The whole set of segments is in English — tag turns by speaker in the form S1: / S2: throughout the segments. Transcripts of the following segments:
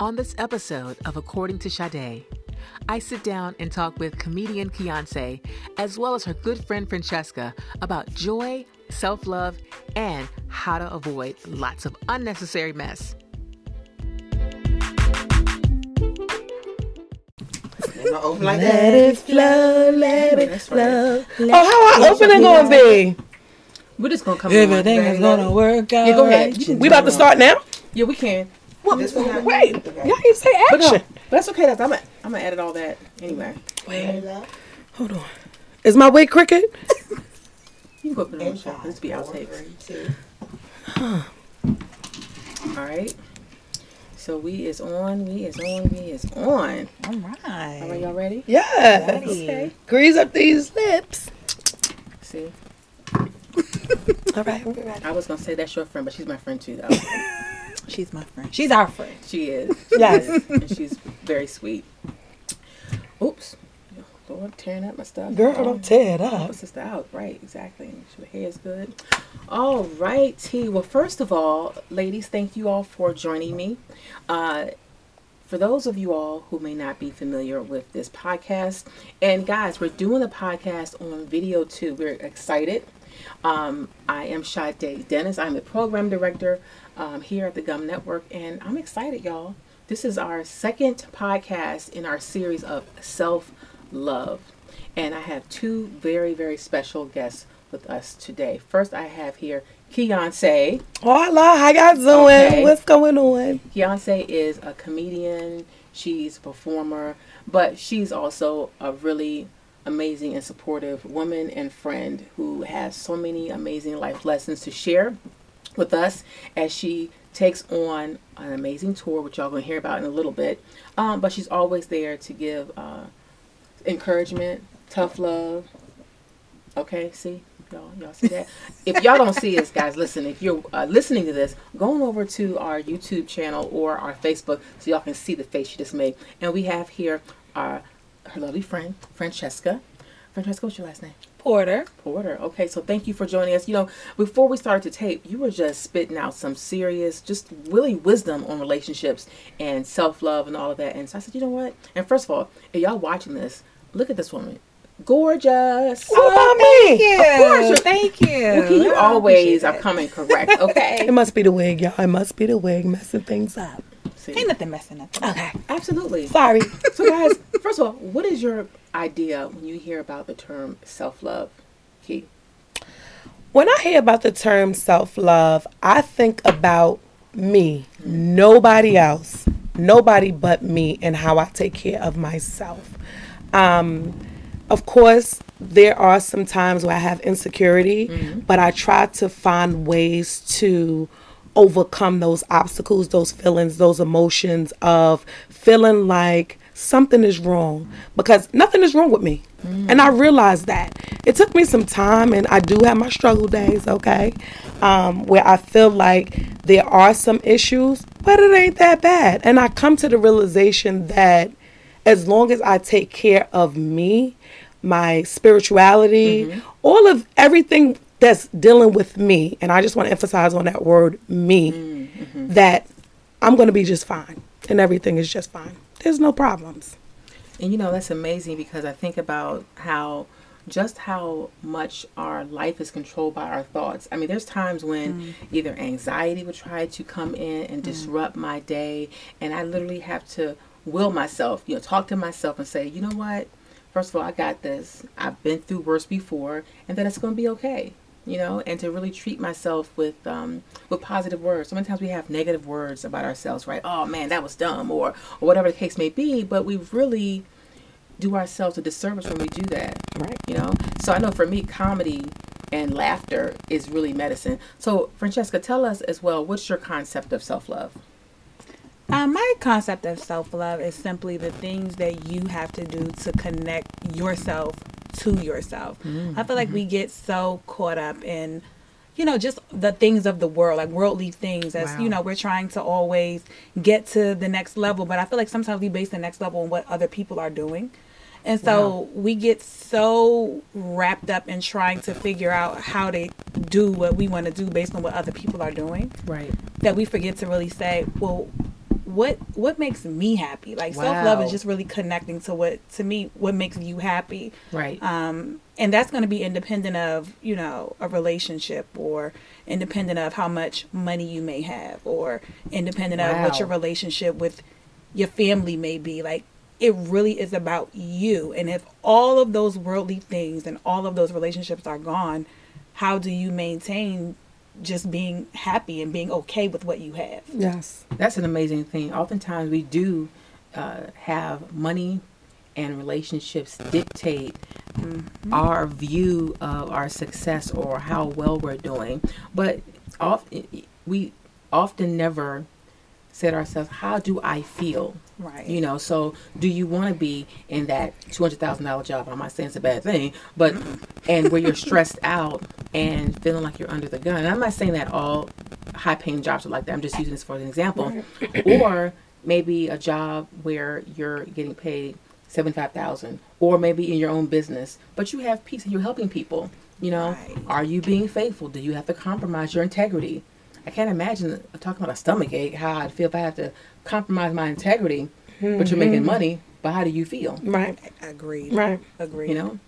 S1: On this episode of According to Sade, I sit down and talk with comedian Keyonce, as well as her good friend Francesca, about joy, self love, and how to avoid lots of unnecessary mess.
S2: Like
S3: Let it flow, let it
S2: That's right.
S3: flow. Oh, how our opening gonna be?
S2: We're just gonna come.
S3: Everything is gonna work out.
S2: Yeah, go ahead.
S3: right. We
S2: do
S3: about to start now.
S2: Yeah, we can.
S3: What?
S2: This one not-
S3: Wait, y'all ain't say
S2: But no,
S3: action.
S2: but that's okay. That's I'm gonna I'm gonna edit all that anyway.
S3: Wait, hold on. Is my wig cricket?
S2: You can put it on the show. Let's be outtakes. All right. So we is on. We is on. We is on.
S4: All
S2: All right,
S4: right.
S2: y'all ready?
S3: Yes.
S2: Okay.
S3: Grease up these lips.
S2: See,
S3: All right.
S2: I was gonna say that's your friend, but she's my friend too, though.
S4: She's my friend. She's our friend.
S2: She is. She
S3: Yes.
S2: is. and she's very sweet. Oops. Lord, tearing up my stuff.
S3: Girl,
S2: Oh.
S3: don't tear it up.
S2: sister out, right? Exactly. Hair is good. All right, T. Well, first of all, ladies, thank you all for joining me. Uh, for those of you all who may not be familiar with this podcast, and guys, we're doing the podcast on video too. We're excited. Um, I am Sade Dennis. I'm the program director um, here at the Gum Network, and I'm excited, y'all. This is our second podcast in our series of self love. And I have two very, very special guests with us today. First, I have here Keyonce.
S3: Hola, how y'all doing?
S2: Okay.
S3: What's going on?
S2: Keyonce is a comedian, she's a performer, but she's also a really amazing and supportive woman and friend who has so many amazing life lessons to share with us as she takes on an amazing tour, which y'all gonna hear about in a little bit. Um, but she's always there to give uh, encouragement, tough love. Okay, see y'all, y'all see that? if y'all don't see us, guys, listen. If you're uh, listening to this, go on over to our YouTube channel or our Facebook so y'all can see the face she just made. And we have here our her lovely friend Francesca. Francesca, what's your last name?
S4: Porter.
S2: Porter. Okay, so thank you for joining us. You know, before we started to tape, you were just spitting out some serious, just really wisdom on relationships and self love and all of that. And so I said, you know what? And first of all, if y'all watching this, look at this woman. Gorgeous.
S3: What about me?
S4: Of
S2: course
S4: Thank you.
S2: Look, you
S4: I
S2: always are coming correct, Okay.
S3: It must be the wig, y'all. It must be the wig messing things up.
S2: See,
S4: Ain't nothing messing up.
S3: Okay.
S2: absolutely.
S3: Sorry.
S2: So, guys, first of all, what is your idea when you hear about the term self love? Key.
S3: When I hear about the term self love, I think about me, nobody else, nobody but me, and how I take care of myself. Um, of course, there are some times where I have insecurity, but I try to find ways to overcome those obstacles, those feelings, those emotions of feeling like something is wrong because nothing is wrong with me. And I realized that. It took me some time, and I do have my struggle days, okay? Um, where I feel like there are some issues, but it ain't that bad. And I come to the realization that as long as I take care of me, my spirituality, all of everything that's dealing with me, and I just want to emphasize on that word me, mm-hmm. that I'm going to be just fine and everything is just fine. There's no problems.
S2: And you know, that's amazing because I think about how just how much our life is controlled by our thoughts. I mean, there's times when mm. either anxiety would try to come in and mm. disrupt my day, and I literally have to will myself, you know, talk to myself and say, you know what? First of all, I got this. I've been through worse before, and that it's going to be okay. You know, and to really treat myself with um, with positive words. So many times we have negative words about ourselves, right? Oh man, that was dumb, or or whatever the case may be. But we really do ourselves a disservice when we do that.
S3: Right.
S2: You know? So I know for me, comedy and laughter is really medicine. So, Francesca, tell us as well, what's your concept of self love?
S4: Um, my concept of self love is simply the things that you have to do to connect yourself to yourself. Mm. I feel like we mm-hmm. get so caught up in, you know, just the things of the world, like worldly things. As you know, we're trying to always get to the next level, but I feel like sometimes we base the next level on what other people are doing. And so we get so wrapped up in trying to figure out how to do what we want to do based on what other people are doing
S2: Right.
S4: that we forget to really say, well, what what makes me happy. Like self love is just really connecting to what to me what makes you happy.
S2: Right.
S4: Um, and that's going to be independent of you know a relationship or independent of how much money you may have or independent wow. of what your relationship with your family may be. Like it really is about you. And if all of those worldly things and all of those relationships are gone, how do you maintain just being happy and being okay with what you have?
S3: Yes.
S2: That's an amazing thing. Oftentimes we do uh, have money and relationships dictate mm-hmm. our view of our success or how well we're doing. But often, we often never to ourselves, how do I feel?
S4: Right.
S2: You know, so do you want to be in that two hundred thousand dollar job? I'm not saying it's a bad thing, but and where you're stressed out and feeling like you're under the gun. And I'm not saying that all high paying jobs are like that. I'm just using this for an example. or maybe a job where you're getting paid seventy five thousand, or maybe in your own business, but you have peace and you're helping people. You know, right. are you being faithful? Do you have to compromise your integrity? I can't imagine talking about a stomach ache, how I'd feel if I had to compromise my integrity, mm-hmm. but you're making mm-hmm. money. But how do you feel?
S3: Right.
S4: Agreed.
S3: Right.
S4: Agreed.
S2: You know?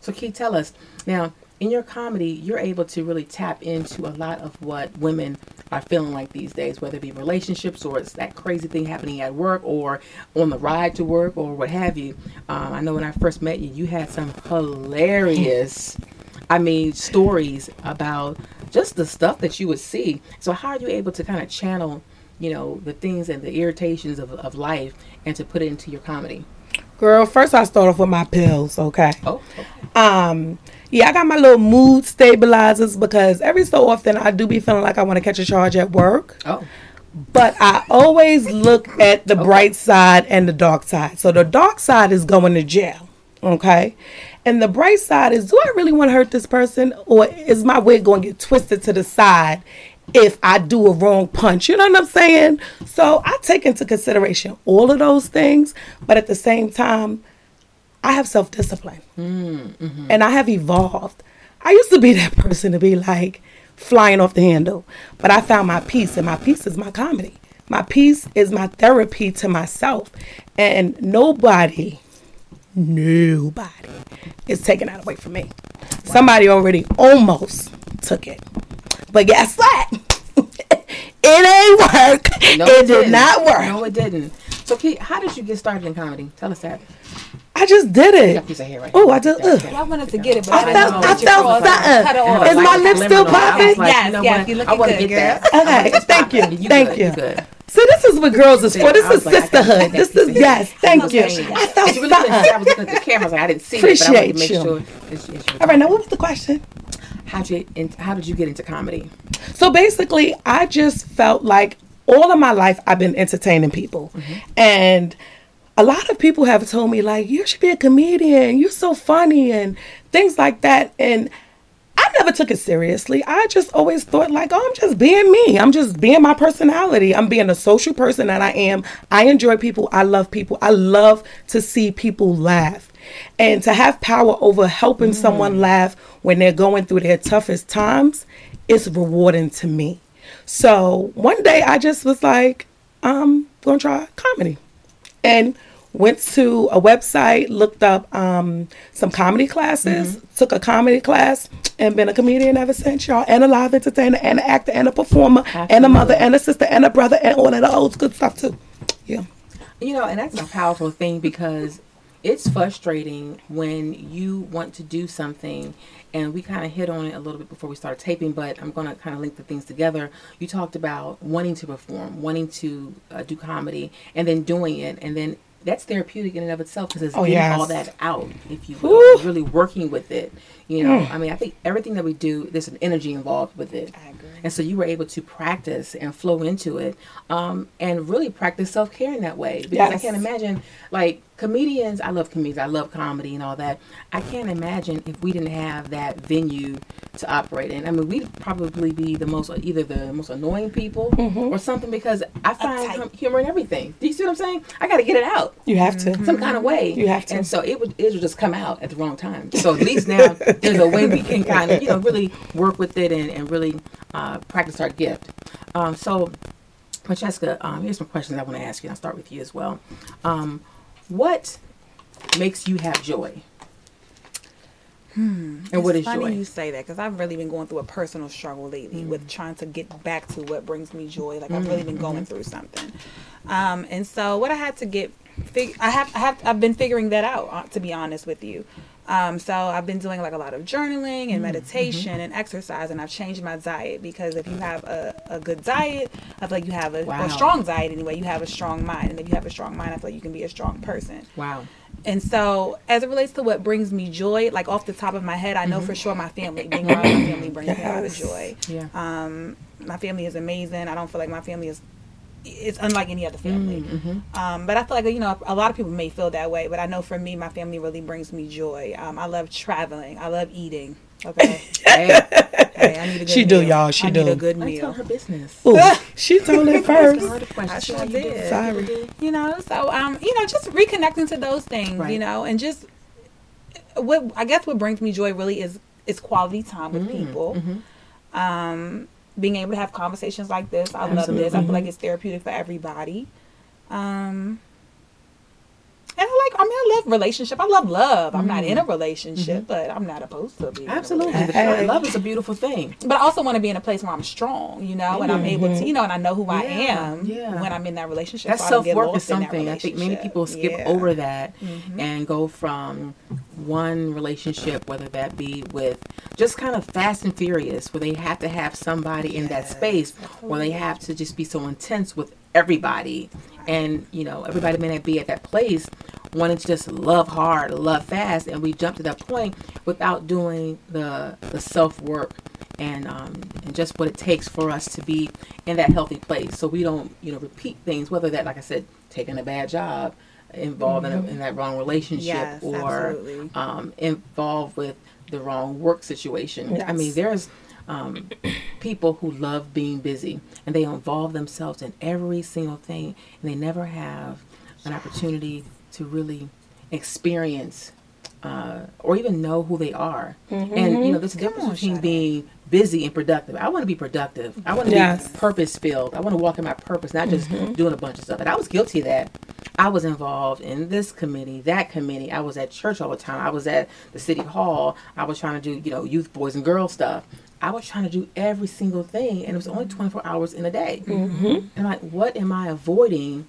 S2: So, Keith, tell us now, in your comedy, you're able to really tap into a lot of what women are feeling like these days, whether it be relationships or it's that crazy thing happening at work or on the ride to work or what have you. Um, I know when I first met you, you had some hilarious, I mean, stories about just the stuff that you would see. So how are you able to kind of channel, you know, the things and the irritations of, of life and to put it into your comedy?
S3: Girl, first I start off with my pills, okay?
S2: Oh. Okay.
S3: Um, yeah, I got my little mood stabilizers because every so often I do be feeling like I want to catch a charge at work.
S2: Oh.
S3: But I always look at the okay. bright side and the dark side. So the dark side is going to jail, okay? And the bright side is do I really want to hurt this person or is my wig going to get twisted to the side if I do a wrong punch? You know what I'm saying? So I take into consideration all of those things, but at the same time, I have self discipline mm-hmm. and I have evolved. I used to be that person to be like flying off the handle, but I found my peace, and my peace is my comedy. My peace is my therapy to myself, and nobody Nobody is taking that away from me. Wow. Somebody already almost took it. But guess what? it ain't work. No, it, it did not work.
S2: No, it didn't. So, Kate, how did you get started in comedy? Tell us that.
S3: I just did it.
S2: Right
S3: oh, I did. Uh.
S4: I wanted to get it, but
S3: I, I felt, I felt something. Is my lip still popping?
S4: Like, yes, you know yes. You're looking good,
S3: girl. Okay, thank you, you thank good, you. Good. So this is what girls is for. This is like, sisterhood. This is yes. Thank you. I felt something. I
S2: was looking at the camera. I like, I didn't see
S3: Appreciate
S2: it, but I wanted to make
S3: you. Sure it's, it's All right, now what was the question?
S2: How did you? How did you get into comedy?
S3: So basically, I just felt like all of my life I've been entertaining people, mm-hmm. and a lot of people have told me like you should be a comedian you're so funny and things like that and i never took it seriously. I just always thought like oh i'm just being me. I'm just being my personality. I'm being a social person that i am. I enjoy people. I love people. I love to see people laugh. And to have power over helping mm. someone laugh when they're going through their toughest times is rewarding to me. So one day i just was like i'm gonna try comedy. And went to a website, looked up um, some comedy classes, mm-hmm. took a comedy class, and been a comedian ever since, y'all. And a live entertainer, and an actor, and a performer, Absolutely. and a mother, and a sister, and a brother, and all of the old good stuff too. Yeah.
S2: You know, and that's a powerful thing because it's frustrating when you want to do something and we kind of hit on it a little bit before we started taping but i'm going to kind of link the things together you talked about wanting to perform wanting to uh, do comedy and then doing it and then that's therapeutic in and of itself because it's oh, getting yes. all that out, if you will, really working with it. You know, mm. I mean, I think everything that we do, there's an energy involved with it.
S4: I agree.
S2: And so you were able to practice and flow into it, um, and really practice self care in that way. Because yes. I can't imagine, like comedians. I love comedians. I love comedy and all that. I can't imagine if we didn't have that venue to operate in. I mean, we'd probably be the most either the most annoying people mm-hmm. or something because I find humor in everything. Do you see what I'm saying? I got to get it out.
S3: You have to
S2: some kind of way.
S3: You have to.
S2: And so it would it would just come out at the wrong time. So at least now there's a way we can kind of, you know, really work with it and, and really uh, practice our gift. Um, so Francesca, um, here's some questions I want to ask you. and I'll start with you as well. Um, what makes you have joy? Hmm. And what
S4: it's
S2: is
S4: funny
S2: joy?
S4: you say that because I've really been going through a personal struggle lately
S2: Mm.
S4: with trying to get back to what brings me joy. Like I've really been going
S2: Mm-hmm.
S4: through something, um, and so what I had to get, fig- I have, I have, I've been figuring that out. uh, To be honest with you, um, so I've been doing like a lot of journaling
S2: Mm,
S4: and meditation
S2: mm-hmm.
S4: and exercise, and I've changed my diet because if you have a, a good diet, I feel like you have a,
S2: Wow.
S4: a strong diet anyway. You have a strong mind, and if you have a strong mind, I feel like you can be a strong person.
S2: Wow.
S4: And so, as it relates to what brings me joy, like off the top of my head, I know
S2: Mm-hmm.
S4: for sure my family, being around my family brings me a lot of joy.
S2: Yeah.
S4: Um, my family is amazing. I don't feel like my family is it's unlike any other family.
S2: Mm-hmm.
S4: Um, but I feel like you know a lot of people may feel that way, but I know for me, my family really brings me joy. Um, I love traveling. I love eating. Okay,
S2: Hey,
S4: Hey, I need a good
S3: She do, y'all. She
S4: I need
S3: do.
S4: a good
S2: let's tell
S4: meal.
S2: her business.
S3: Ooh, she told it first.
S2: Ask her the question.
S4: I
S2: See
S4: sure
S2: how you
S4: did.
S3: Sorry.
S4: You know, so um, you know, just reconnecting to those things.
S2: Right.
S4: You know, and just what I guess what brings me joy really is is quality time with
S2: Mm,
S4: people.
S2: mhm.
S4: Um, being able to have conversations like this. I love this. I feel like it's therapeutic for everybody. Um, and I like. I mean, I love relationship. I love love. I'm not in a relationship, but I'm not opposed to being.
S2: Mm-hmm. Absolutely.
S3: Hey.
S2: love is a beautiful thing.
S4: But I also want to be in a place where I'm strong, you know, and I'm able to, you know, and I know who I
S2: Mm-hmm. Yeah,
S4: am
S2: yeah.
S4: when I'm in that relationship.
S2: That
S4: so
S2: self work is
S4: lost in that
S2: something I think many people skip
S4: Yeah.
S2: over that
S4: Mhm.
S2: and go from one relationship, whether that be with just kind of fast and furious, where they have to have somebody in that space, where they have to just be so intense with everybody, and you know everybody may not be at that place wanting to just love hard, love fast, and we jump to that point without doing the the self work and um, and just what it takes for us to be in that healthy place, so we don't you know repeat things, whether that like I said, taking a bad job, involved in, a, in that wrong relationship,
S4: Yes,
S2: or
S4: absolutely.
S2: um, involved with the wrong work situation. I mean, there's um, people who love being busy and they involve themselves in every single thing, and they never have an opportunity to really experience uh, or even know who they are. And you know, there's a difference
S4: on,
S2: between being busy and productive. I want to be productive. I want to
S3: Yes.
S2: be purpose filled. I want to walk in my purpose, not just doing a bunch of stuff. And I was guilty of that. I was involved in this committee, that committee. I was at church all the time. I was at the city hall. I was trying to do, you know, youth, boys, and girls stuff. I was trying to do every single thing, and it was only 24 hours in a day. Mm-hmm. And like, what am I avoiding?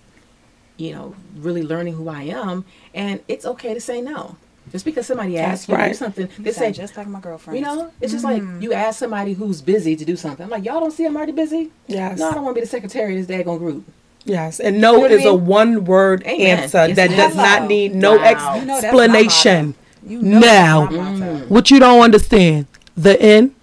S2: You know, really learning who I am, and it's okay to say no. Just because somebody asks
S3: That's
S2: you to do something, they
S4: sound
S2: say,
S4: just like my girlfriend.
S2: you know, it's just like mm-hmm. you ask somebody who's busy to do something. I'm like, y'all don't see I'm already busy.
S3: Yes.
S2: No, I don't want to be the secretary of this daggone group.
S3: Yes, and no
S2: You know what I
S3: is a one word
S2: Amen.
S3: answer
S2: Yes,
S3: that does
S2: is.
S3: not need no
S2: Wow.
S4: You know
S3: explanation.
S4: You know
S3: Now.
S4: that's. Mm.
S3: What you don't understand, the in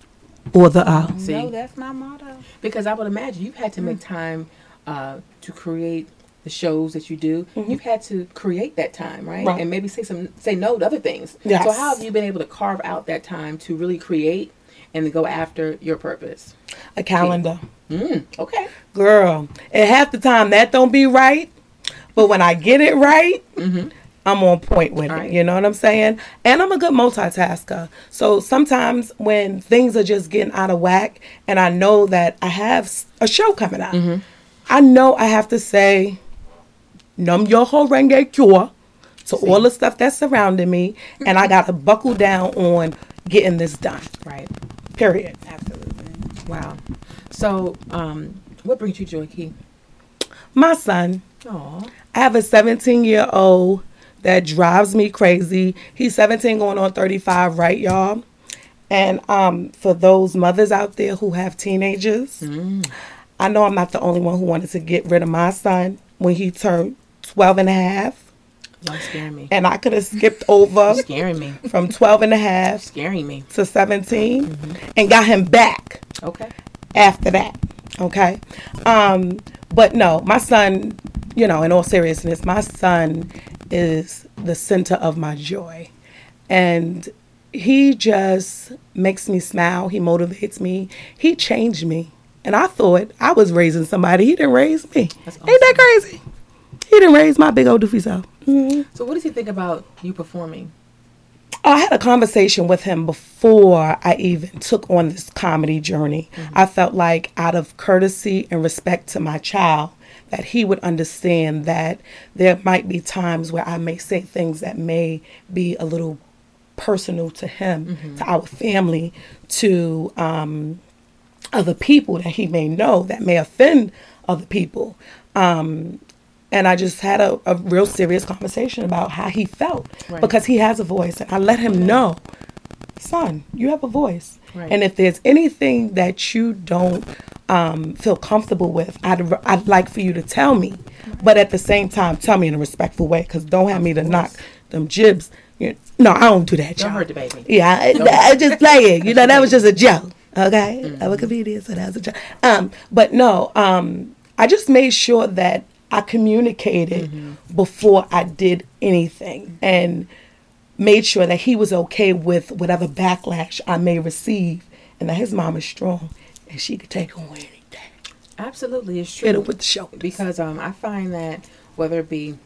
S3: or the out.
S2: See?
S4: No, that's my motto.
S2: Because I would imagine you've had to make mm. time uh, to create the shows that you do. Mm-hmm. You've had to create that time, right?
S3: Right.
S2: And maybe say some say no to other things.
S3: Yes.
S2: So how have you been able to carve out that time to really create and to go after your purpose?
S3: A calendar.
S2: Mm, okay.
S3: Girl, and half the time that don't be right, but when I get it right, mm-hmm. I'm on point with
S2: Alright.
S3: it. You know what I'm saying? And I'm a good multitasker. So sometimes when things are just getting out of whack, and I know that I have a show coming out, mm-hmm. I know I have to say, "Nam myoho renge kyo" to all the stuff that's surrounding me, and I got to buckle down on getting this done.
S2: Right.
S3: Period.
S4: Absolutely.
S2: Wow. So, um, what brings you joy, Key?
S3: My son.
S2: Aw.
S3: I have a 17 year old that drives me crazy. He's 17 going on 35, right, y'all? And um, for those mothers out there who have teenagers, I know I'm not the only one who wanted to get rid of my son when he turned 12 and a half.
S2: Y'all scaring me.
S3: And I could have skipped over
S2: Scaring me.
S3: from 12 and a half
S2: Scaring me.
S3: to 17 and got him back
S2: Okay.
S3: after that. Okay. Um, but no, my son, you know, in all seriousness, my son is the center of my joy. And he just makes me smile. He motivates me. He changed me. And I thought I was raising somebody. He didn't raise me.
S2: That's
S3: Ain't that crazy? He didn't raise my big old doofy self. Mhm.
S2: So, what does he think about you performing?
S3: I had a conversation with him before I even took on this comedy journey. I felt like, out of courtesy and respect to my child, that he would understand that there might be times where I may say things that may be a little personal to him, to our family, to um, other people that he may know that may offend other people. Um, and I just had a, a real serious conversation about how he felt
S2: Right.
S3: because he has a voice. And I let him know, son, you have a voice.
S2: Right.
S3: And if there's anything that you don't um, feel comfortable with, I'd, I'd like for you to tell me. But at the same time, tell me in a respectful way because don't have me to knock them jibs. You no, I don't do that.
S2: Don't
S3: y'all.
S2: hurt the baby.
S3: Yeah, I, I just playing. You know, that was just a joke. Okay, I'm a comedian, so that was a joke. Um, but no, um, I just made sure that I communicated before I did anything, and made sure that he was okay with whatever backlash I may receive, and that his mom is strong and she could take on anything.
S2: Absolutely, it's true.
S3: Hit it with the shoulders.
S2: because um, I find that whether it be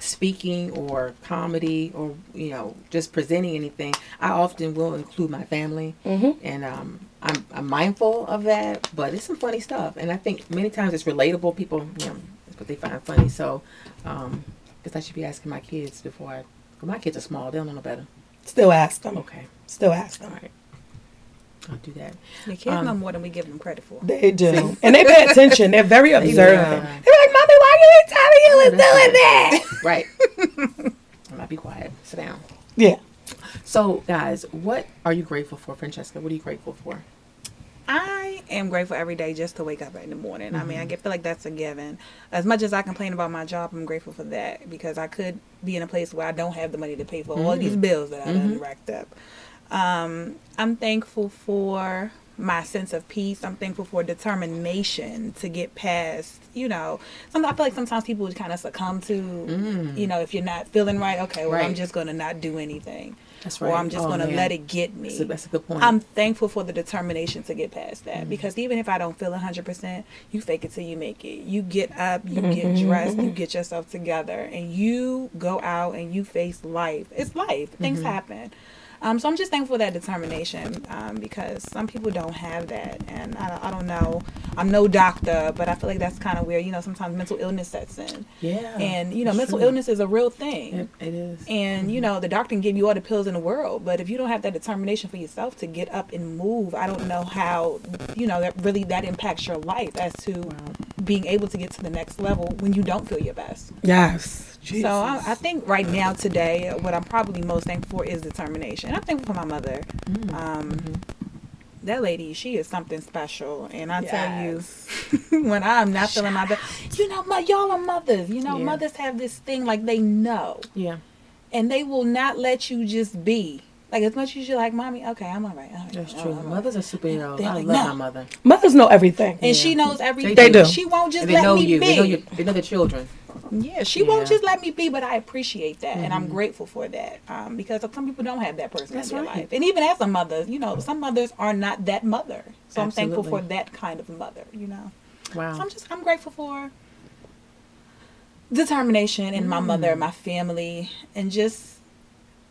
S2: speaking or comedy or you know just presenting anything, I often will include my family,
S3: Mm-hmm.
S2: and um, I'm, I'm mindful of that. But it's some funny stuff, and I think many times it's relatable. People, you know, what they find funny. So, um, guess I should be asking my kids before I. Well, my kids are small; they don't know no better.
S3: Still ask them.
S2: Okay,
S3: Still ask them.
S2: right, I'll do that.
S4: The kids
S2: Um,
S4: know more than we give them credit for.
S3: They do, and they pay attention. They're very observant.
S2: Yeah.
S3: They're like, "Mommy, why you ain't telling you was doing that?"
S2: Right. I might be quiet. Sit down.
S3: Yeah.
S2: So, guys, what are you grateful for, Francesca? What are you grateful for?
S4: I am grateful every day just to wake up in the morning. I mean,
S2: Mm-hmm.
S4: I get- feel like that's a given. As much as I complain about my job, I'm grateful for that because I could be in a place where I don't have the money to pay for all these
S2: Mm-hmm.
S4: bills that I done racked up. Um, I'm thankful for my sense of peace. I'm thankful for determination to get past, you know, some, I feel like sometimes people would kind of succumb to, you know, if you're not feeling right, okay, well, I'm
S2: Mm.
S4: Just going to not do anything.
S2: That's
S4: Or
S2: right.
S4: I'm just
S2: Oh,
S4: going to let it get me.
S2: That's a, that's a good point.
S4: I'm thankful for the determination to get past that
S2: Mm-hmm.
S4: because even if I don't feel 100%, you fake it till you make it. You get up, you get dressed, you get yourself together, and you go out and you face life. It's life, things
S2: Mm-hmm.
S4: happen. Um, so I'm just thankful for that determination um, because some people don't have that. And I, I don't know, I'm no doctor, but I feel like that's kind of where, you know, sometimes mental illness sets in.
S2: yeah.
S4: And, you know, mental
S2: true.
S4: illness is a real thing.
S2: It, it is.
S4: And you know, the doctor can give you all the pills in the world, but if you don't have that determination for yourself to get up and move, I don't know how you know that really that impacts your life as to being able to get to the next level when you don't feel your best.
S3: Yes.
S4: So I, I think right now today, what I'm probably most thankful for is determination. I'm thankful for my mother. Um, That lady, she is something special, and I tell you, when I'm not feeling my best, you know, my, y'all are mothers. You know,
S2: Yeah.
S4: mothers have this thing like they know
S2: yeah.
S4: and they will not let you just be. Like as much as you're like, mommy, okay, I'm all right. all right,
S2: That's
S4: all
S2: true.
S4: right, all right."
S2: Mothers are superheroes.
S4: They're
S2: I
S4: like,
S2: love
S4: no.
S2: my mother.
S3: Mothers know everything.
S4: And she knows everything.
S3: They do.
S4: She won't just
S2: they
S4: let
S2: know
S4: me
S2: you.
S4: be.
S2: They know, your, they know the children.
S4: Yeah, she
S2: Yeah.
S4: won't just let me be, but I appreciate that, and
S2: Mm-hmm.
S4: I'm grateful for that um, because some people don't have that person
S2: That's
S4: in their
S2: right.
S4: life. And even as a mother, you know, some mothers are not that mother. So I'm thankful for that kind of mother. You know,
S2: Wow.
S4: so I'm just I'm grateful for determination in my mother,
S2: Mm.
S4: my family, and just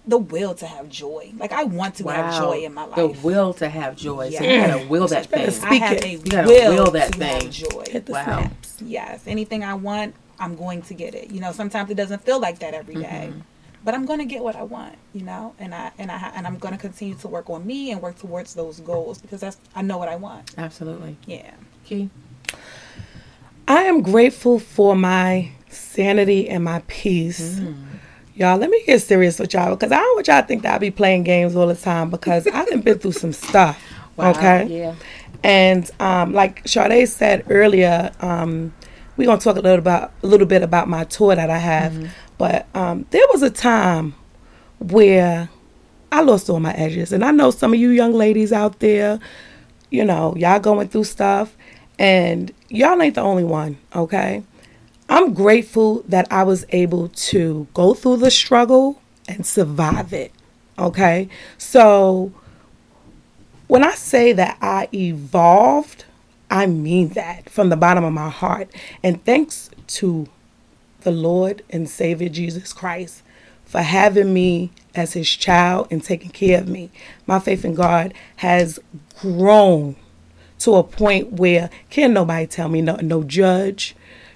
S4: the will to have joy. Like I want to have joy in my life.
S2: The will to have joy. So you
S4: Yeah.
S2: gotta will that
S3: better
S2: thing.
S4: I have
S3: Speak
S4: a.
S2: You
S4: will,
S2: will that
S4: to have
S2: thing.
S4: joy.
S3: Hit the
S2: Wow.
S3: snaps.
S4: Yes, anything I want, I'm going to get it. You know, sometimes it doesn't feel like that every day,
S2: Mm-hmm.
S4: but I'm going to get what I want. You know, and I and I and I'm going to continue to work on me and work towards those goals because that's I know what I want.
S2: Absolutely.
S4: Yeah.
S2: Key.
S3: I am grateful for my sanity and my peace. Y'all, let me get serious with y'all because I don't want y'all to think that I be playing games all the time because I've been through some stuff.
S2: Wow.
S3: Okay.
S2: Yeah.
S3: And um, like Sade said earlier, um, we're gonna talk a little about a little bit about my tour that I have. But um, there was a time where I lost all my edges, and I know some of you young ladies out there, you know, y'all going through stuff, and y'all ain't the only one. Okay, I'm grateful that I was able to go through the struggle and survive it. Okay, so when I say that I evolved, I mean that from the bottom of my heart. And thanks to the Lord and Savior Jesus Christ for having me as his child and taking care of me. My faith in God has grown to a point where can nobody tell me no no judge,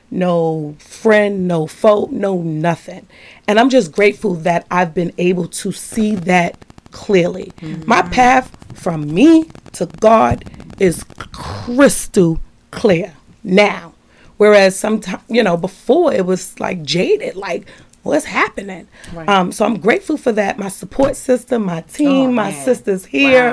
S3: no friend, no foe, no nothing. And I'm just grateful that I've been able to see that clearly. Mm-hmm. My path from me to God is crystal clear now. Whereas sometimes, you know, before it was like jaded, like what's happening. Right. Um, so I'm grateful for that. My support system, my team, oh, my sisters here.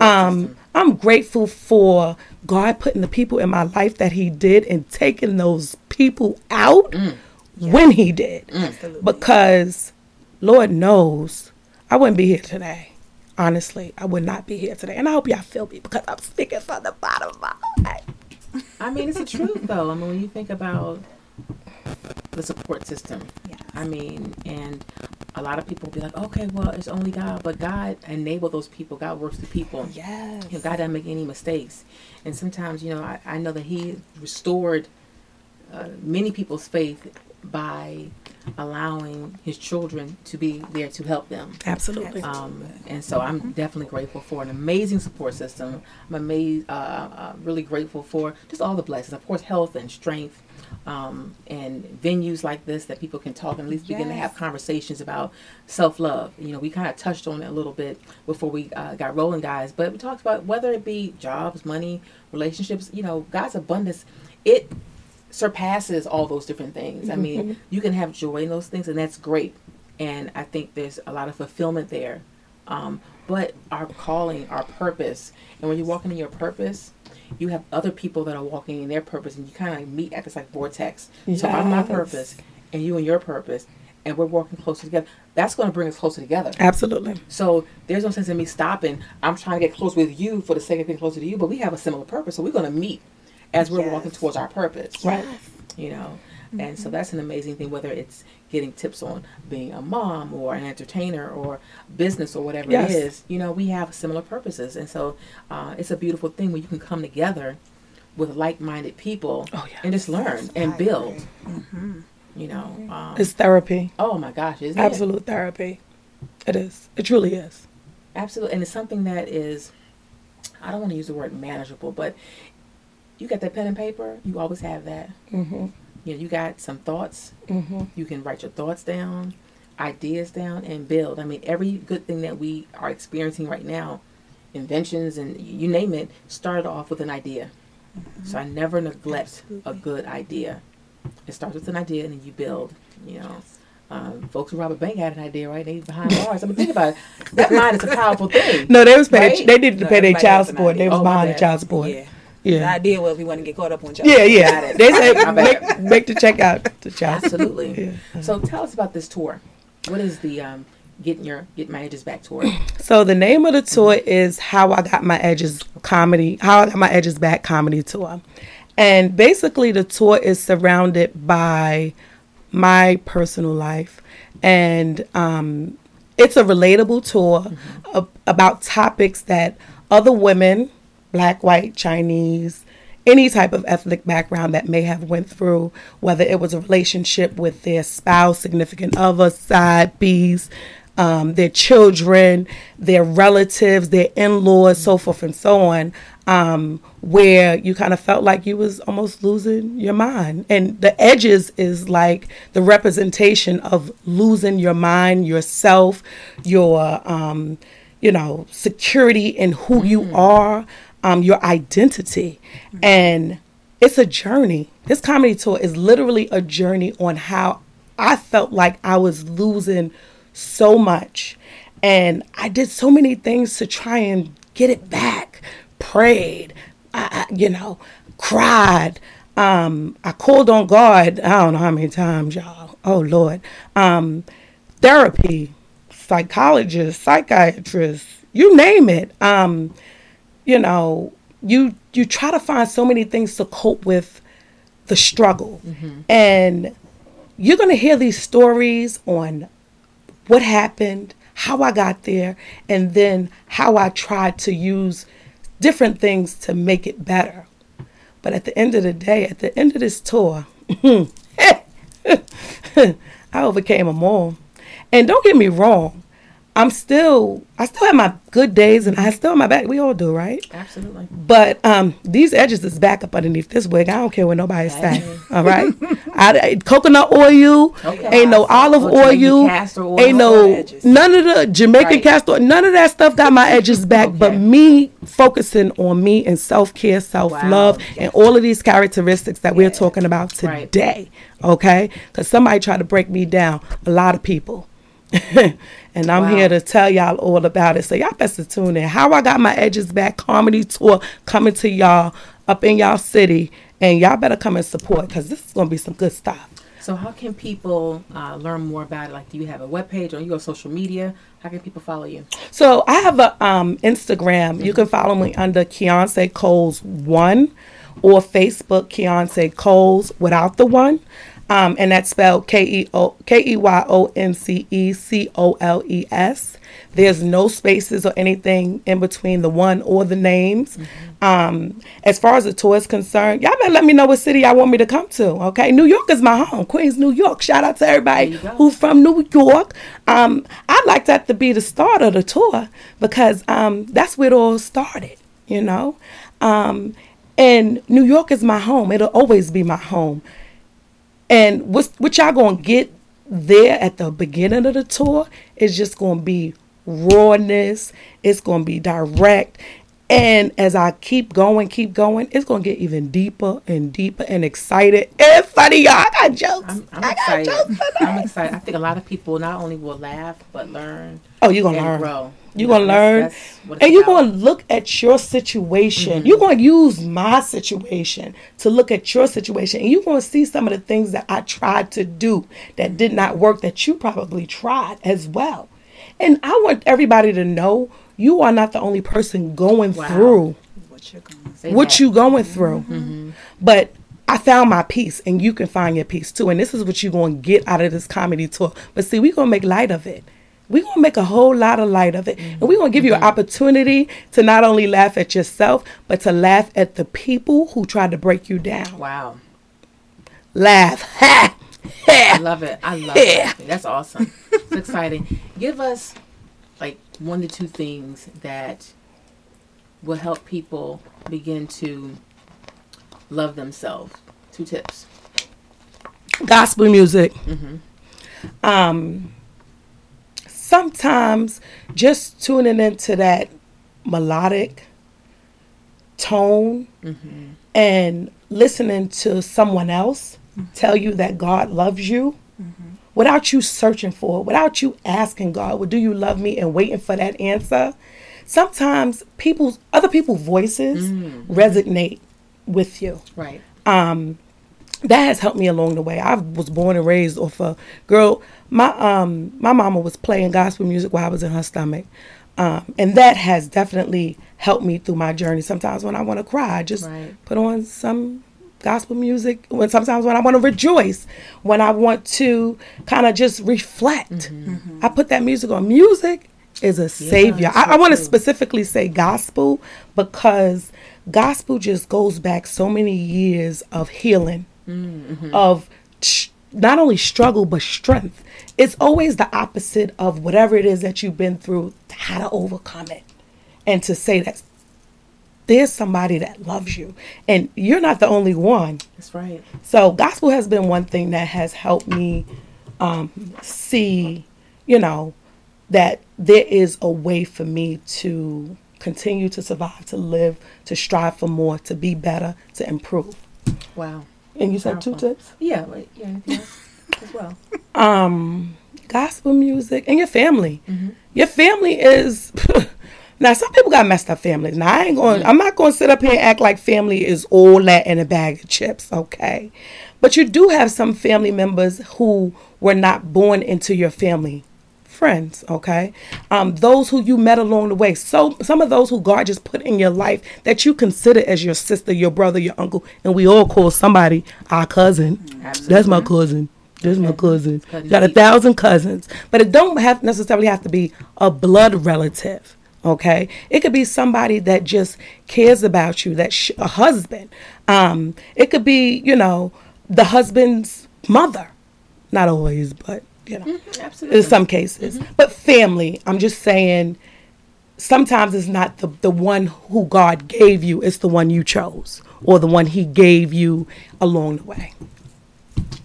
S3: Wow. Um, I'm grateful for God putting the people in my life that He did and taking those people out mm. when He did. Mm. Because Lord knows I wouldn't be here today. Honestly, I would not be here today. And I hope y'all feel me because I'm speaking from the bottom of my heart.
S2: I mean, it's the truth, though. I mean, when you think about the support system,
S4: yes.
S2: I mean, and a lot of people be like, okay, well, it's only God, but God enabled those people. God works through people.
S4: Yes.
S2: You know, God doesn't make any mistakes. And sometimes, you know, I, I know that He restored uh, many people's faith by allowing his children to be there to help them.
S3: Absolutely.
S2: Um, and so I'm mm-hmm. definitely grateful for an amazing support system. I'm amazed, uh, uh, really grateful for just all the blessings. Of course, health and strength. Um, and venues like this that people can talk and at least yes. begin to have conversations about self love. You know, we kind of touched on it a little bit before we uh, got rolling, guys, but we talked about whether it be jobs, money, relationships, you know, God's abundance, it surpasses all those different things. I mean, mm-hmm. you can have joy in those things, and that's great. And I think there's a lot of fulfillment there. Um, but our calling, our purpose, and when you're walking in your purpose, you have other people that are walking in their purpose, and you kind of meet at this like vortex. Yes. So I'm my purpose, and you and your purpose, and we're walking closer together. That's going to bring us closer together.
S3: Absolutely.
S2: So there's no sense in me stopping. I'm trying to get close with you for the sake of getting closer to you, but we have a similar purpose, so we're going to meet as we're yes. walking towards our purpose.
S3: Right.
S2: You know, mm-hmm. and so that's an amazing thing, whether it's getting tips on being a mom or an entertainer or business or whatever yes. it is, you know, we have similar purposes. And so uh, it's a beautiful thing when you can come together with like minded people oh, and just learn and build. Mm-hmm. You know,
S3: um, it's therapy.
S2: Oh my gosh, is
S3: absolute it? therapy. It is. It truly is.
S2: Absolutely, and it's something that is. I don't want to use the word manageable, but you got that pen and paper, you always have that. Mm-hmm. You know, you got some thoughts. Mm-hmm. You can write your thoughts down, ideas down, and build. I mean, every good thing that we are experiencing right now, inventions and you name it, started off with an idea. Mm-hmm. So I never neglect Absolutely. a good idea. It starts with an idea and then you build. You know. Yes. Um, folks who rob a bank had an idea, right? They behind bars. I mean, think about it. That mind is a powerful thing.
S3: No, they was paying. Right? They needed to no, pay their child support. They was oh, behind the child support.
S4: Yeah. Yeah. The idea was we want to get caught up on
S3: child. Yeah, yeah. They say make, make the check out to child.
S2: Absolutely. Yeah. So tell us about this tour. What is the um, getting your get my edges back tour?
S3: So the name of the tour mm-hmm. is How I Got My Edges Comedy. How I Got My Edges Back Comedy Tour, and basically the tour is surrounded by my personal life, and um, it's a relatable tour mm-hmm. about topics that other women black, white, Chinese, any type of ethnic background that may have went through, whether it was a relationship with their spouse, significant other, side bees, um, their children, their relatives, their in-laws, so forth and so on, um, where you kind of felt like you was almost losing your mind. And the edges is like the representation of losing your mind, yourself, your, um, you know, security in who mm. you are um, your identity. Mm-hmm. And it's a journey. This comedy tour is literally a journey on how I felt like I was losing so much. And I did so many things to try and get it back. Prayed, I, you know, cried. Um, I called on God. I don't know how many times, y'all. Oh Lord. Um, therapy, psychologist, psychiatrist, you name it. Um, you know, you you try to find so many things to cope with the struggle. Mm-hmm. And you're going to hear these stories on what happened, how I got there, and then how I tried to use different things to make it better. But at the end of the day, at the end of this tour, I overcame them all. And don't get me wrong, I'm still I still have my good days and I still have my back. We all do, right?
S2: Absolutely.
S3: But um, these edges is back up underneath this wig. I don't care what nobody say. All right, I, I- coconut oil,
S2: Okay.
S3: ain't no olive oil,
S2: castor oil.
S3: ain't no none of the Jamaican
S2: Right.
S3: castor. None of that stuff got my edges back. But me focusing on me and self care, self love,
S2: Wow.
S3: and all of these characteristics that we're talking about
S2: Right.
S3: today. Okay, because somebody tried to break me down. A lot of people. and I'm
S2: Wow.
S3: here to tell y'all all about it. So y'all best to tune in. How I got my edges back comedy tour coming to y'all up in y'all city, and y'all better come and support because this is gonna be some good stuff.
S2: So how can people uh, learn more about it? Like, do you have a webpage or you go social media? How can people follow you?
S3: So I have a um, Instagram. You can follow me under Keyonce Coles one, or Facebook Keyonce Coles without the one, um, and that's spelled K E O K E Y O N C E C O L E S. There's no spaces or anything in between the one or the names. Um, as far as the tour is concerned, y'all better let me know what city y'all want me to come to. Okay, New York is my home, Queens, New York. Shout out to everybody
S2: There you go.
S3: who from New York. Um, I'd like that to be the start of the tour because um, that's where it all started, you know. Um, and New York is my home. It'll always be my home. And what's, what y'all gonna get there at the beginning of the tour is just gonna be rawness. It's gonna be direct. And as I keep going, keep going, it's gonna get even deeper and deeper and excited and funny, y'all. I got jokes.
S2: I'm, I'm
S3: I got
S2: excited.
S3: jokes
S2: I'm excited. I think a lot of people not only will laugh but learn
S3: Oh, you're gonna learn.
S2: grow.
S3: You're
S2: You
S3: gonna
S2: that's-
S3: learn,
S2: that's what it's
S3: and you're
S2: about. Mm-hmm.
S3: gonna look at your situation. You're gonna use my situation to look at your situation, and you're gonna see some of the things that I tried to do that did not work that you probably tried as well. And I want everybody to know you are not the only person going
S2: Wow.
S3: through
S4: What you're going
S3: what you going through.
S2: Mm-hmm.
S3: But I found my peace, and you can find your peace too. And this is what you're gonna get out of this comedy tour. But see, we're gonna make light of it. We're gonna make a whole lot of light of it. And we're gonna give you
S2: Mm-hmm.
S3: an opportunity to not only laugh at yourself, but to laugh at the people who tried to break you down.
S2: Wow.
S3: Laugh. Ha!
S2: I love it. I love
S3: Yeah.
S2: it. That's awesome. It's exciting. Give us like one to two things that will help people begin to love themselves. Two tips.
S3: gospel music. Mm-hmm. Um, sometimes just tuning into that melodic tone mm-hmm. and listening to someone else mm-hmm. tell you that God loves you without you searching for it, without you asking God, well, do you love me and waiting for that answer? Sometimes people's other people's voices resonate with you
S2: Right.
S3: um that has helped me along the way. I was born and raised off a girl. My um my mama was playing gospel music while I was in her stomach. Um, and that has definitely helped me through my journey. Sometimes when I want to cry, I just
S2: Right.
S3: put on some gospel music. When sometimes when I want to rejoice, when I want to kind of just reflect, mm-hmm. I put that music on. Music is a savior. I, I want to specifically say gospel because gospel just goes back so many years of healing, mm-hmm. of sh- not only struggle but strength. It's always the opposite of whatever it is that you've been through, how to overcome it, and to say that there's somebody that loves you, and you're not the only one.
S2: That's right.
S3: So gospel has been one thing that has helped me um, see, you know, that there is a way for me to continue to survive, to live, to strive for more, to be better, to improve.
S2: Wow.
S3: And you said two tips?
S2: Yeah. Wait. Yeah. Anything else as well?
S3: Um, gospel music and your family. Your family is now some people got messed up families. Now I ain't going I'm not gonna sit up here and act like family is all that in a bag of chips, okay? But you do have some family members who were not born into your family friends, okay? Um, those who you met along the way. So some of those who God just put in your life that you consider as your sister, your brother, your uncle, and we all call somebody our cousin. That's my cousin. That's my cousin.
S2: Cousin
S3: Got a thousand cousins, but it don't have necessarily have to be a blood relative. Okay, it could be somebody that just cares about you. That sh- a husband. Um, it could be you know the husband's mother. Not always, but You know,
S2: Absolutely.
S3: in some cases, but family. I'm just saying. Sometimes it's not the the one who God gave you; it's the one you chose, or the one He gave you along the way.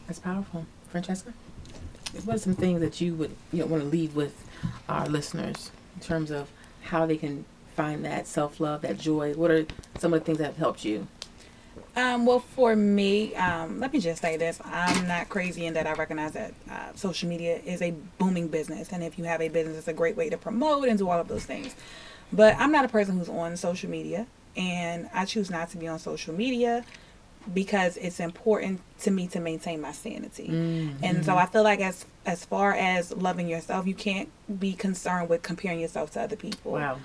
S2: That's powerful. Francesca? What are some things that you would you know, want to leave with our listeners in terms of how they can find that self love, that joy? What are some of the things that have helped you?
S4: Um, well, for me, um, let me just say this: I'm not crazy in that I recognize that uh, social media is a booming business, and if you have a business, it's a great way to promote and do all of those things. But I'm not a person who's on social media, and I choose not to be on social media because it's important to me to maintain my sanity. And so I feel like as as far as loving yourself, you can't be concerned with comparing yourself to other people
S2: Wow.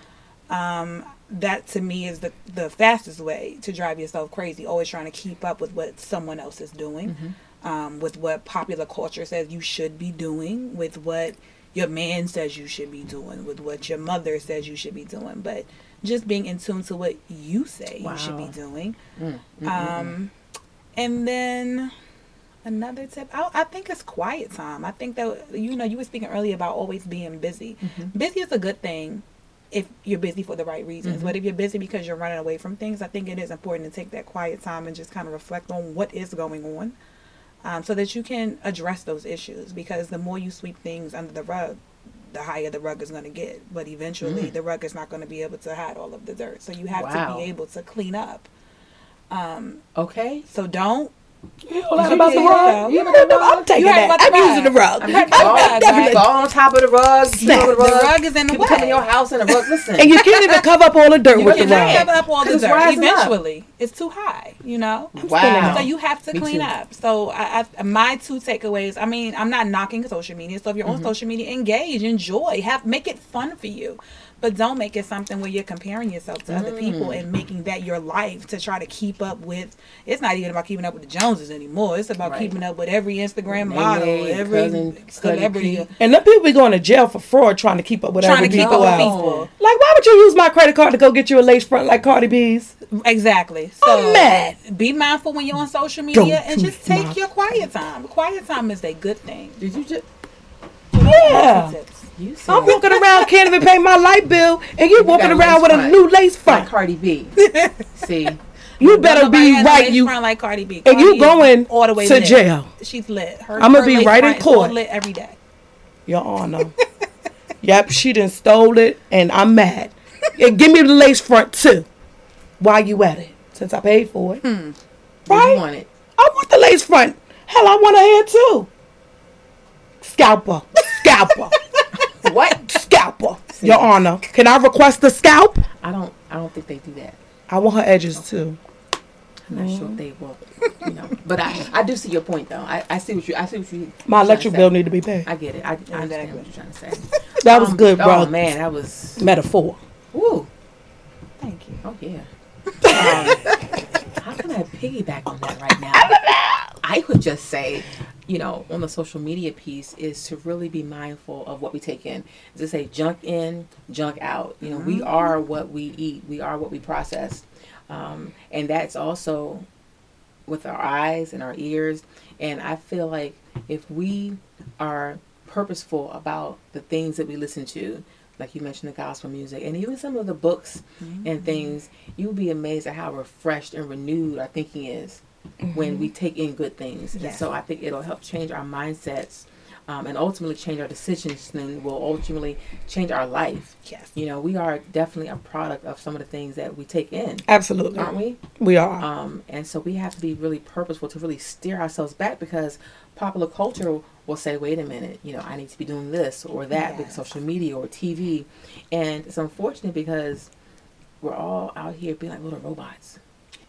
S4: um, that to me is the the fastest way to drive yourself crazy. Always trying to keep up with what someone else is doing, um, with what popular culture says you should be doing, with what your man says you should be doing, with what your mother says you should be doing. But just being in tune to what you say you should be doing.
S2: Mm, mm,
S4: Um, and then another tip, I, I think it's quiet time. I think that you know you were speaking earlier about always being busy. Busy is a good thing if you're busy for the right reasons. But if you're busy because you're running away from things, I think it is important to take that quiet time and just kind of reflect on what is going on, um, so that you can address those issues. Because the more you sweep things under the rug. The higher the rug is going to get, but eventually mm. the rug is not going to be able to hide all of the dirt. So you have to be able to clean up.
S2: Um, okay.
S4: So don't.
S3: You know that about the rug?
S4: You
S3: You know I'm taking
S4: You heard
S3: that. I'm
S4: rug.
S3: using the rug.
S2: I mean,
S4: heard
S2: you fall,
S4: about that,
S2: you
S4: right?
S2: on top of the rug. You
S3: Snap.
S2: know the
S4: The
S2: rug.
S4: rug is in the
S2: People come in
S4: way.
S2: your house and the rug. Listen.
S3: And you can't even cover up all the dirt
S4: You
S3: with the
S4: cannot
S3: rug.
S4: cover up all the
S2: 'Cause it's
S4: dirt.
S2: rising up.
S4: Eventually, it's too high. You know.
S2: wow.
S4: So you have to
S2: Me
S4: clean
S2: too.
S4: up. So I, I, my two takeaways. I mean, I'm not knocking social media. So if you're
S2: Mm-hmm.
S4: on social media, engage, enjoy, have make it fun for you, but don't make it something where you're comparing yourself to other people
S2: Mm.
S4: and making that your life to try to keep up with. It's not even about keeping up with the Joneses anymore. It's about
S2: Right.
S4: keeping up with every Instagram
S2: Nene,
S4: model, every
S2: cousin,
S4: celebrity,
S2: P.
S3: And the people be going to jail for fraud trying to keep up with
S4: trying to
S3: other
S4: keep up
S3: people
S4: with people.
S3: Like, why would you use my credit card to go get you a lace front like Cardi B's?
S4: Exactly. So
S3: I'm mad.
S4: be mindful when you're on social media and just take your quiet time. Quiet time is a good thing.
S2: Did you just?
S3: Yeah.
S2: You said
S3: I'm walking around, can't even pay my light bill, and you walking around with a new lace front.
S2: like
S3: front.
S2: Cardi B. See,
S3: You better be right. You
S4: front like Cardi B.
S3: and you going
S4: all the way
S3: to
S4: lit.
S3: jail,
S4: She's lit. Her,
S3: I'ma
S4: her
S3: be right in
S4: front
S3: court.
S4: lit every day.
S3: Your Honor. yep, she done stole it, and I'm mad. And give me the lace front too. Why you at it? Since I paid for it, hmm.
S2: what you want it.
S3: I want the lace front. Hell, I want a hair too. Scalper, scalper,
S2: What?
S3: scalper. Your Honor, can I request a scalp?
S2: I don't. I don't think they do that.
S3: I want her edges too.
S2: I'm not sure if they will. You know, but I, I do see your point though. I, I see what you. I see what you.
S3: My
S2: you're trying to
S3: electric bill need to be paid.
S2: I get it. I, I understand
S4: Exactly.
S2: what you're trying to say.
S3: That was
S2: Um,
S3: good, bro.
S2: Oh man, that was.
S3: Metaphor.
S2: Woo.
S4: Thank you.
S2: Oh yeah. Um, how can I piggyback on that right now? I would just say, you know, on the social media piece is to really be mindful of what we take in. To say junk in, junk out. You know, we are what we eat. We are what we process, um, and that's also with our eyes and our ears. And I feel like if we are purposeful about the things that we listen to, like you mentioned the gospel music, and even some of the books and things, you'll be amazed at how refreshed and renewed our thinking is when we take in good things. And so I think it'll help change our mindsets. Um, and ultimately change our decisions, and will ultimately change our life.
S4: Yes.
S2: You know, we are definitely a product of some of the things that we take in,
S3: Absolutely.
S2: aren't we?
S3: We are.
S2: Um, and so we have to be really purposeful to really steer ourselves back because popular culture will say, wait a minute, you know, I need to be doing this or that because
S4: Yes.
S2: social media or TV. And it's unfortunate because we're all out here being like little robots.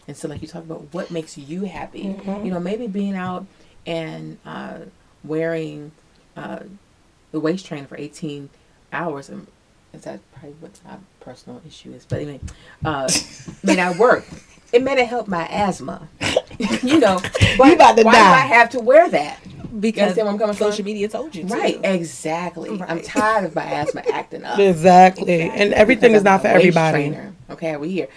S2: And so, like you talk about what makes you happy, you know, maybe being out and uh, wearing uh, the waist trainer for 18 hours. And is that probably what my personal issue is? But anyway, uh, may not work. It may not help my asthma, you know. But
S3: You about to
S2: why do. I have to wear that?
S4: Because
S2: where I'm coming from?
S4: social media told you to.
S2: Right, exactly. I'm tired of my asthma acting up.
S3: exactly. And everything
S2: Because
S3: is not
S2: I'm
S3: for everybody.
S2: Trainer. Okay, we here.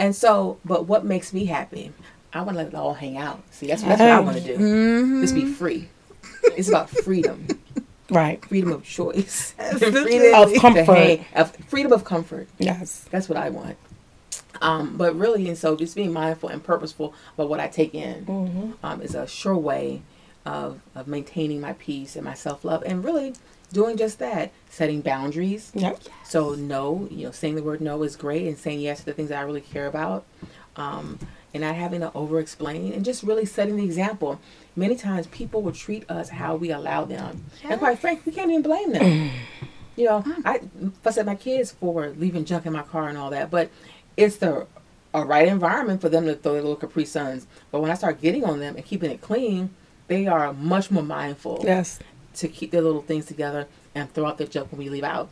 S2: And so, but what makes me happy? I want to let it all hang out. See, that's, that's what I want to do.
S4: Mm-hmm.
S2: Just be free. It's about freedom.
S3: Right.
S2: freedom of choice, freedom
S3: Of comfort.
S2: hang- of freedom of comfort.
S3: Yes.
S2: That's what I want. Um, but really, and so just being mindful and purposeful about what I take in
S3: Mm-hmm.
S2: um, is a sure way of, of maintaining my peace and my self love, and really doing just that, setting boundaries.
S3: Yep.
S2: So no, you know, saying the word no is great, and saying yes to the things that I really care about, um, and not having to over explain, and just really setting the example. Many times, people will treat us how we allow them, and quite frankly, we can't even blame them. you know, I fuss at my kids for leaving junk in my car and all that, but it's the a right environment for them to throw their little Capri Suns. But when I start getting on them and keeping it clean, they are much more mindful
S3: Yes.
S2: To keep their little things together and throw out their junk when we leave out.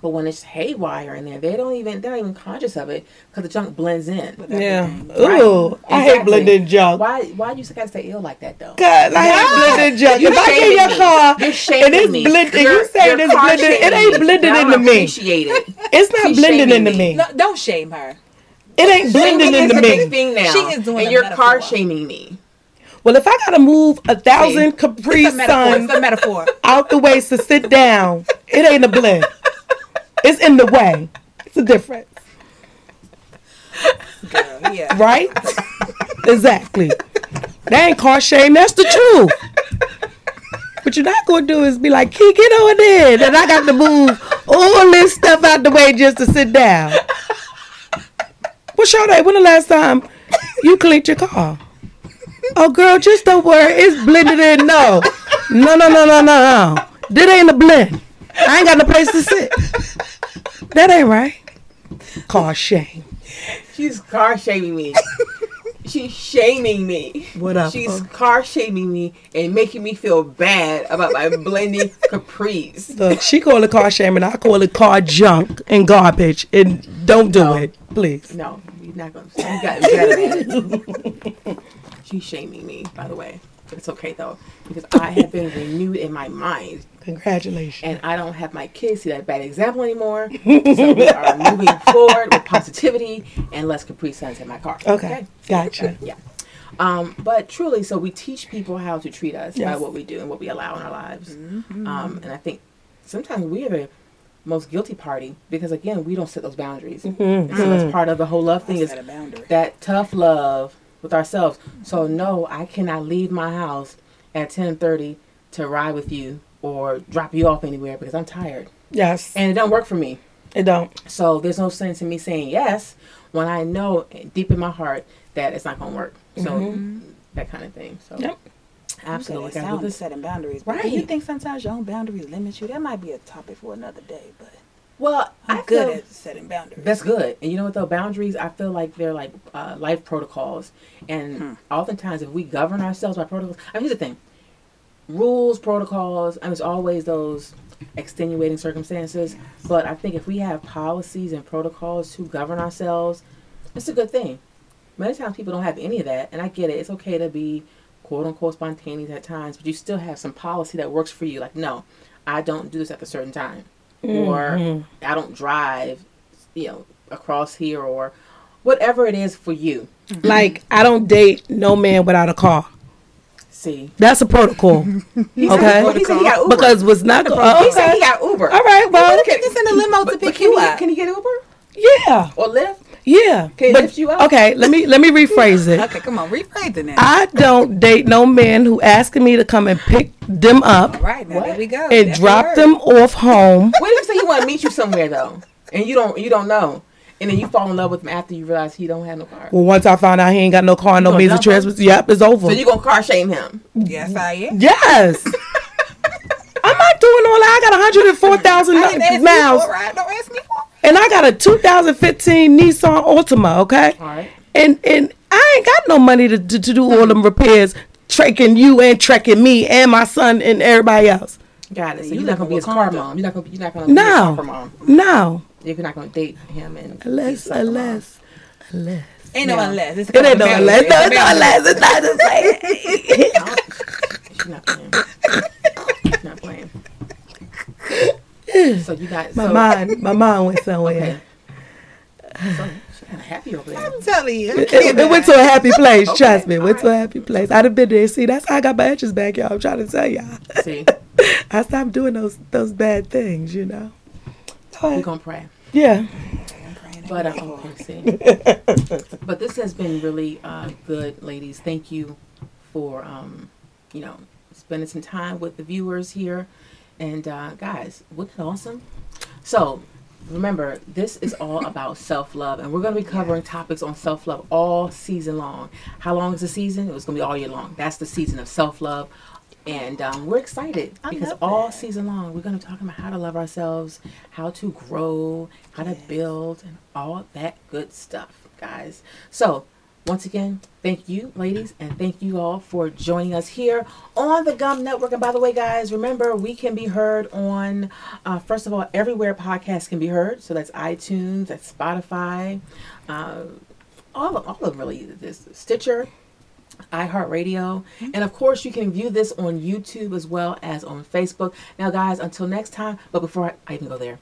S2: But when it's haywire in there, they don't even they're not even conscious of it because the junk blends in.
S3: Yeah.
S2: Right.
S3: Ooh, I hate blended junk.
S2: Why why you gotta stay ill like that though?
S3: Cause I hate blended junk.
S2: You're
S3: if I get your
S2: me.
S3: car
S2: You're
S3: and
S2: shaming
S3: it's
S2: me.
S3: blended,
S2: You're-
S3: you saying it's
S2: car
S3: blended, it ain't
S2: me.
S3: blended
S2: And
S3: into me.
S2: Appreciate it.
S3: It's not
S2: She's
S3: blending
S2: shaming
S3: into
S2: me.
S3: me.
S4: No, don't shame her.
S3: It ain't blending
S2: Shaming is
S3: into me.
S2: thing now.
S4: She is doing
S2: and
S4: a
S2: you're car shaming me.
S3: Well, if I gotta move a thousand Capri
S4: a metaphor.
S3: Suns
S4: metaphor.
S3: out the way to sit down, it ain't a blend. It's in the way. It's a difference,
S4: Girl, yeah.
S3: right? exactly. That ain't car shame. That's the truth. What you're not gonna do is be like, "Key, get on in," and I got to move all this stuff out the way just to sit down. Well, Sade, when the last time you cleaned your car? Oh, girl, just don't worry. It's blended in. No, no, no, no, no, no, no. That ain't a blend. I ain't got no place to sit. That ain't right. Car shame.
S2: She's car shaming me. She's shaming me.
S3: What up,
S2: She's
S3: huh?
S2: car shaming me and making me feel bad about my blending capris.
S3: Look, she call it car shaming. I call it car junk and garbage. And don't do
S2: No.
S3: it, please.
S2: No, you're not gonna. You got better at it. She's shaming me, by the way. It's okay though because I have been renewed in my mind,
S3: Congratulations.
S2: and I don't have my kids see that bad example anymore. so we are moving forward with positivity and less Capri Suns in my car.
S3: Okay, gotcha.
S2: Yeah. Um, but truly, so we teach people how to treat us by what we do and what we allow in our lives. Um, and I think sometimes we are the most guilty party because again, we don't set those boundaries. And so that's part of the whole love thing is
S4: a boundary.
S2: that tough love with ourselves. So no, I cannot leave my house at ten thirty to ride with you or drop you off anywhere because I'm tired
S3: Yes,
S2: and it don't work for me.
S3: it don't.
S2: So there's no sense in me saying yes when I know deep in my heart that it's not going to work. So mm-hmm. that kind of thing. So
S3: Yep.
S2: absolutely.
S4: Okay, sound setting boundaries.
S2: Right.
S4: Do you think sometimes your own boundaries limit you? That might be a topic for another day, but
S2: Well,
S4: I'm
S2: I
S4: good
S2: feel
S4: at setting boundaries.
S2: that's good. And you know what though? Boundaries, I feel like they're like uh, life protocols. And oftentimes, if we govern ourselves by protocols, I mean, here's the thing: rules, protocols. I mean, it's always those extenuating circumstances. But I think if we have policies and protocols to govern ourselves, it's a good thing. Many times people don't have any of that, and I get it. It's okay to be quote unquote spontaneous at times, but you still have some policy that works for you. Like, no, I don't do this at a certain time, or mm-hmm. I don't drive, you know, across here, or whatever it is for you. Mm-hmm.
S3: Like I don't date no man without a car.
S2: See,
S3: That's a protocol.
S2: He
S3: Okay.
S2: said, he said he got Uber.
S3: because was not. Oh,
S2: he said he got Uber.
S3: All right. Well,
S2: Okay.
S4: Just in a limo to
S2: But, but
S4: pick
S2: can
S4: you
S2: he,
S4: up.
S2: can he get Uber
S3: yeah,
S2: or Lyft?
S3: Yeah.
S2: Can he
S3: But-
S2: lift you up?
S3: Okay, let me let me rephrase it.
S4: Okay, come on, rephrase it now.
S3: I don't date no man who asking me to come and pick them up
S4: All right, now
S2: What?
S4: there we go.
S3: and
S4: That's
S3: drop
S4: the
S3: them off home.
S2: What if you say he want to meet you somewhere though, and you don't you don't know, and then you fall in love with him after you realize he don't have no car?
S3: Well, once I find out he ain't got no car, no
S2: gonna
S3: means of transport. Yep, it's over.
S2: So you gonna car shame him?
S4: Yes, I am.
S3: yes. I'm not doing all that. I got 104,000
S4: I didn't
S3: miles,
S4: you for it, right? Don't ask me for it.
S3: And I got a 2015 Nissan Altima. Okay,
S2: All right.
S3: and and I ain't got no money to to, to do all them repairs, trekking you and trekking me and my son and everybody else.
S2: Got it. So
S4: You
S2: you're not gonna be his car mom. You're not gonna. You're not gonna be
S3: No.
S2: his car mom.
S3: No,
S2: You're not gonna date him and
S3: unless
S2: be soccer mom.
S3: unless unless
S4: Ain't no
S2: Yeah.
S4: unless. It's
S3: it ain't no unless. No,
S4: It's
S3: it's no unless. It's not the same.
S2: She's not playing. She's not playing. So you got
S3: My
S2: so,
S3: mind, my mind went somewhere.
S2: Okay. So she's kind of happy over there.
S4: I'm telling you.
S3: It, it went to a happy place.
S2: Okay,
S3: Trust me, it went to a happy place. I'd have been there. See, that's how I got my edges back, y'all. I'm trying to tell y'all.
S2: See,
S3: I stopped doing those those bad things, you know.
S2: We're gonna pray.
S3: Yeah.
S2: But um, okay, see. but this has been really uh, good, ladies. Thank you for um, you know spending some time with the viewers here, and uh, guys, wasn't it awesome? So remember, this is all about self love, and we're going to be covering topics on self love all season long. How long is the season? It was going to be all year long. That's the season of self love. And um, we're excited
S4: I
S2: because all
S4: that.
S2: season long we're going to talk about how to love ourselves, how to grow, how to build, and all that good stuff, guys. So, once again, thank you, ladies, and thank you all for joining us here on the Gum Network. And by the way, guys, remember we can be heard on, uh, first of all, everywhere podcasts can be heard. So that's iTunes, that's Spotify, uh, all of, all of really this Stitcher, iHeartRadio, and of course you can view this on YouTube as well as on Facebook. Now, guys, until next time. But before I, I even go there.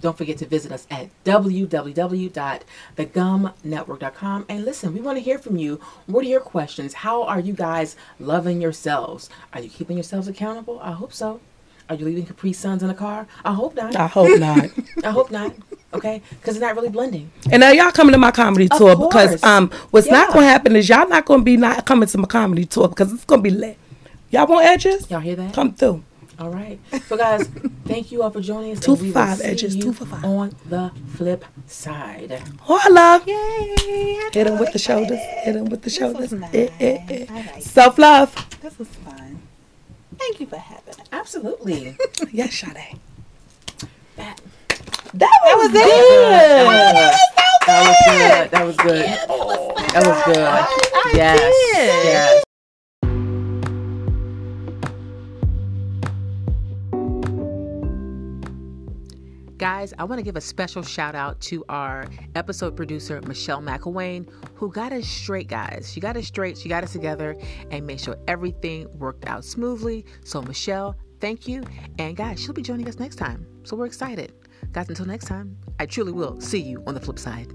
S2: Don't forget to visit us at www.thegumnetwork.com. And listen, we want to hear from you. What are your questions? How are you guys loving yourselves? Are you keeping yourselves accountable? I hope so. Are you leaving Capri Suns in a car? I hope not.
S3: I hope not.
S2: I hope not. Okay, because it's not really blending.
S3: And now y'all coming to my comedy
S2: Of
S3: tour because um what's not gonna happen is y'all not gonna be not coming to my comedy tour because it's gonna be lit. Y'all want edges?
S2: Y'all hear that?
S3: Come through.
S2: All right. So, guys, thank you all for joining us.
S3: Two
S2: and
S3: for five edges, two for five.
S2: On the flip side.
S3: Holla.
S4: Yay!
S3: Hit him with the shoulders. Hit him with the shoulders.
S4: nice.
S3: Eh, eh, eh.
S4: Like
S3: Self love.
S4: This was fun. Thank you for having us.
S2: Absolutely.
S3: Yes, Sade.
S2: That,
S3: That was,
S2: that was good. That was good. That was good. Yes. Yes.
S1: Guys, I want to give a special shout out to our episode producer, Michelle McElwain, who got us straight, guys. She got us straight, she got us together, and made sure everything worked out smoothly. So, Michelle, thank you. And, guys, she'll be joining us next time. So, we're excited. Guys, until next time, I truly will see you on the flip side.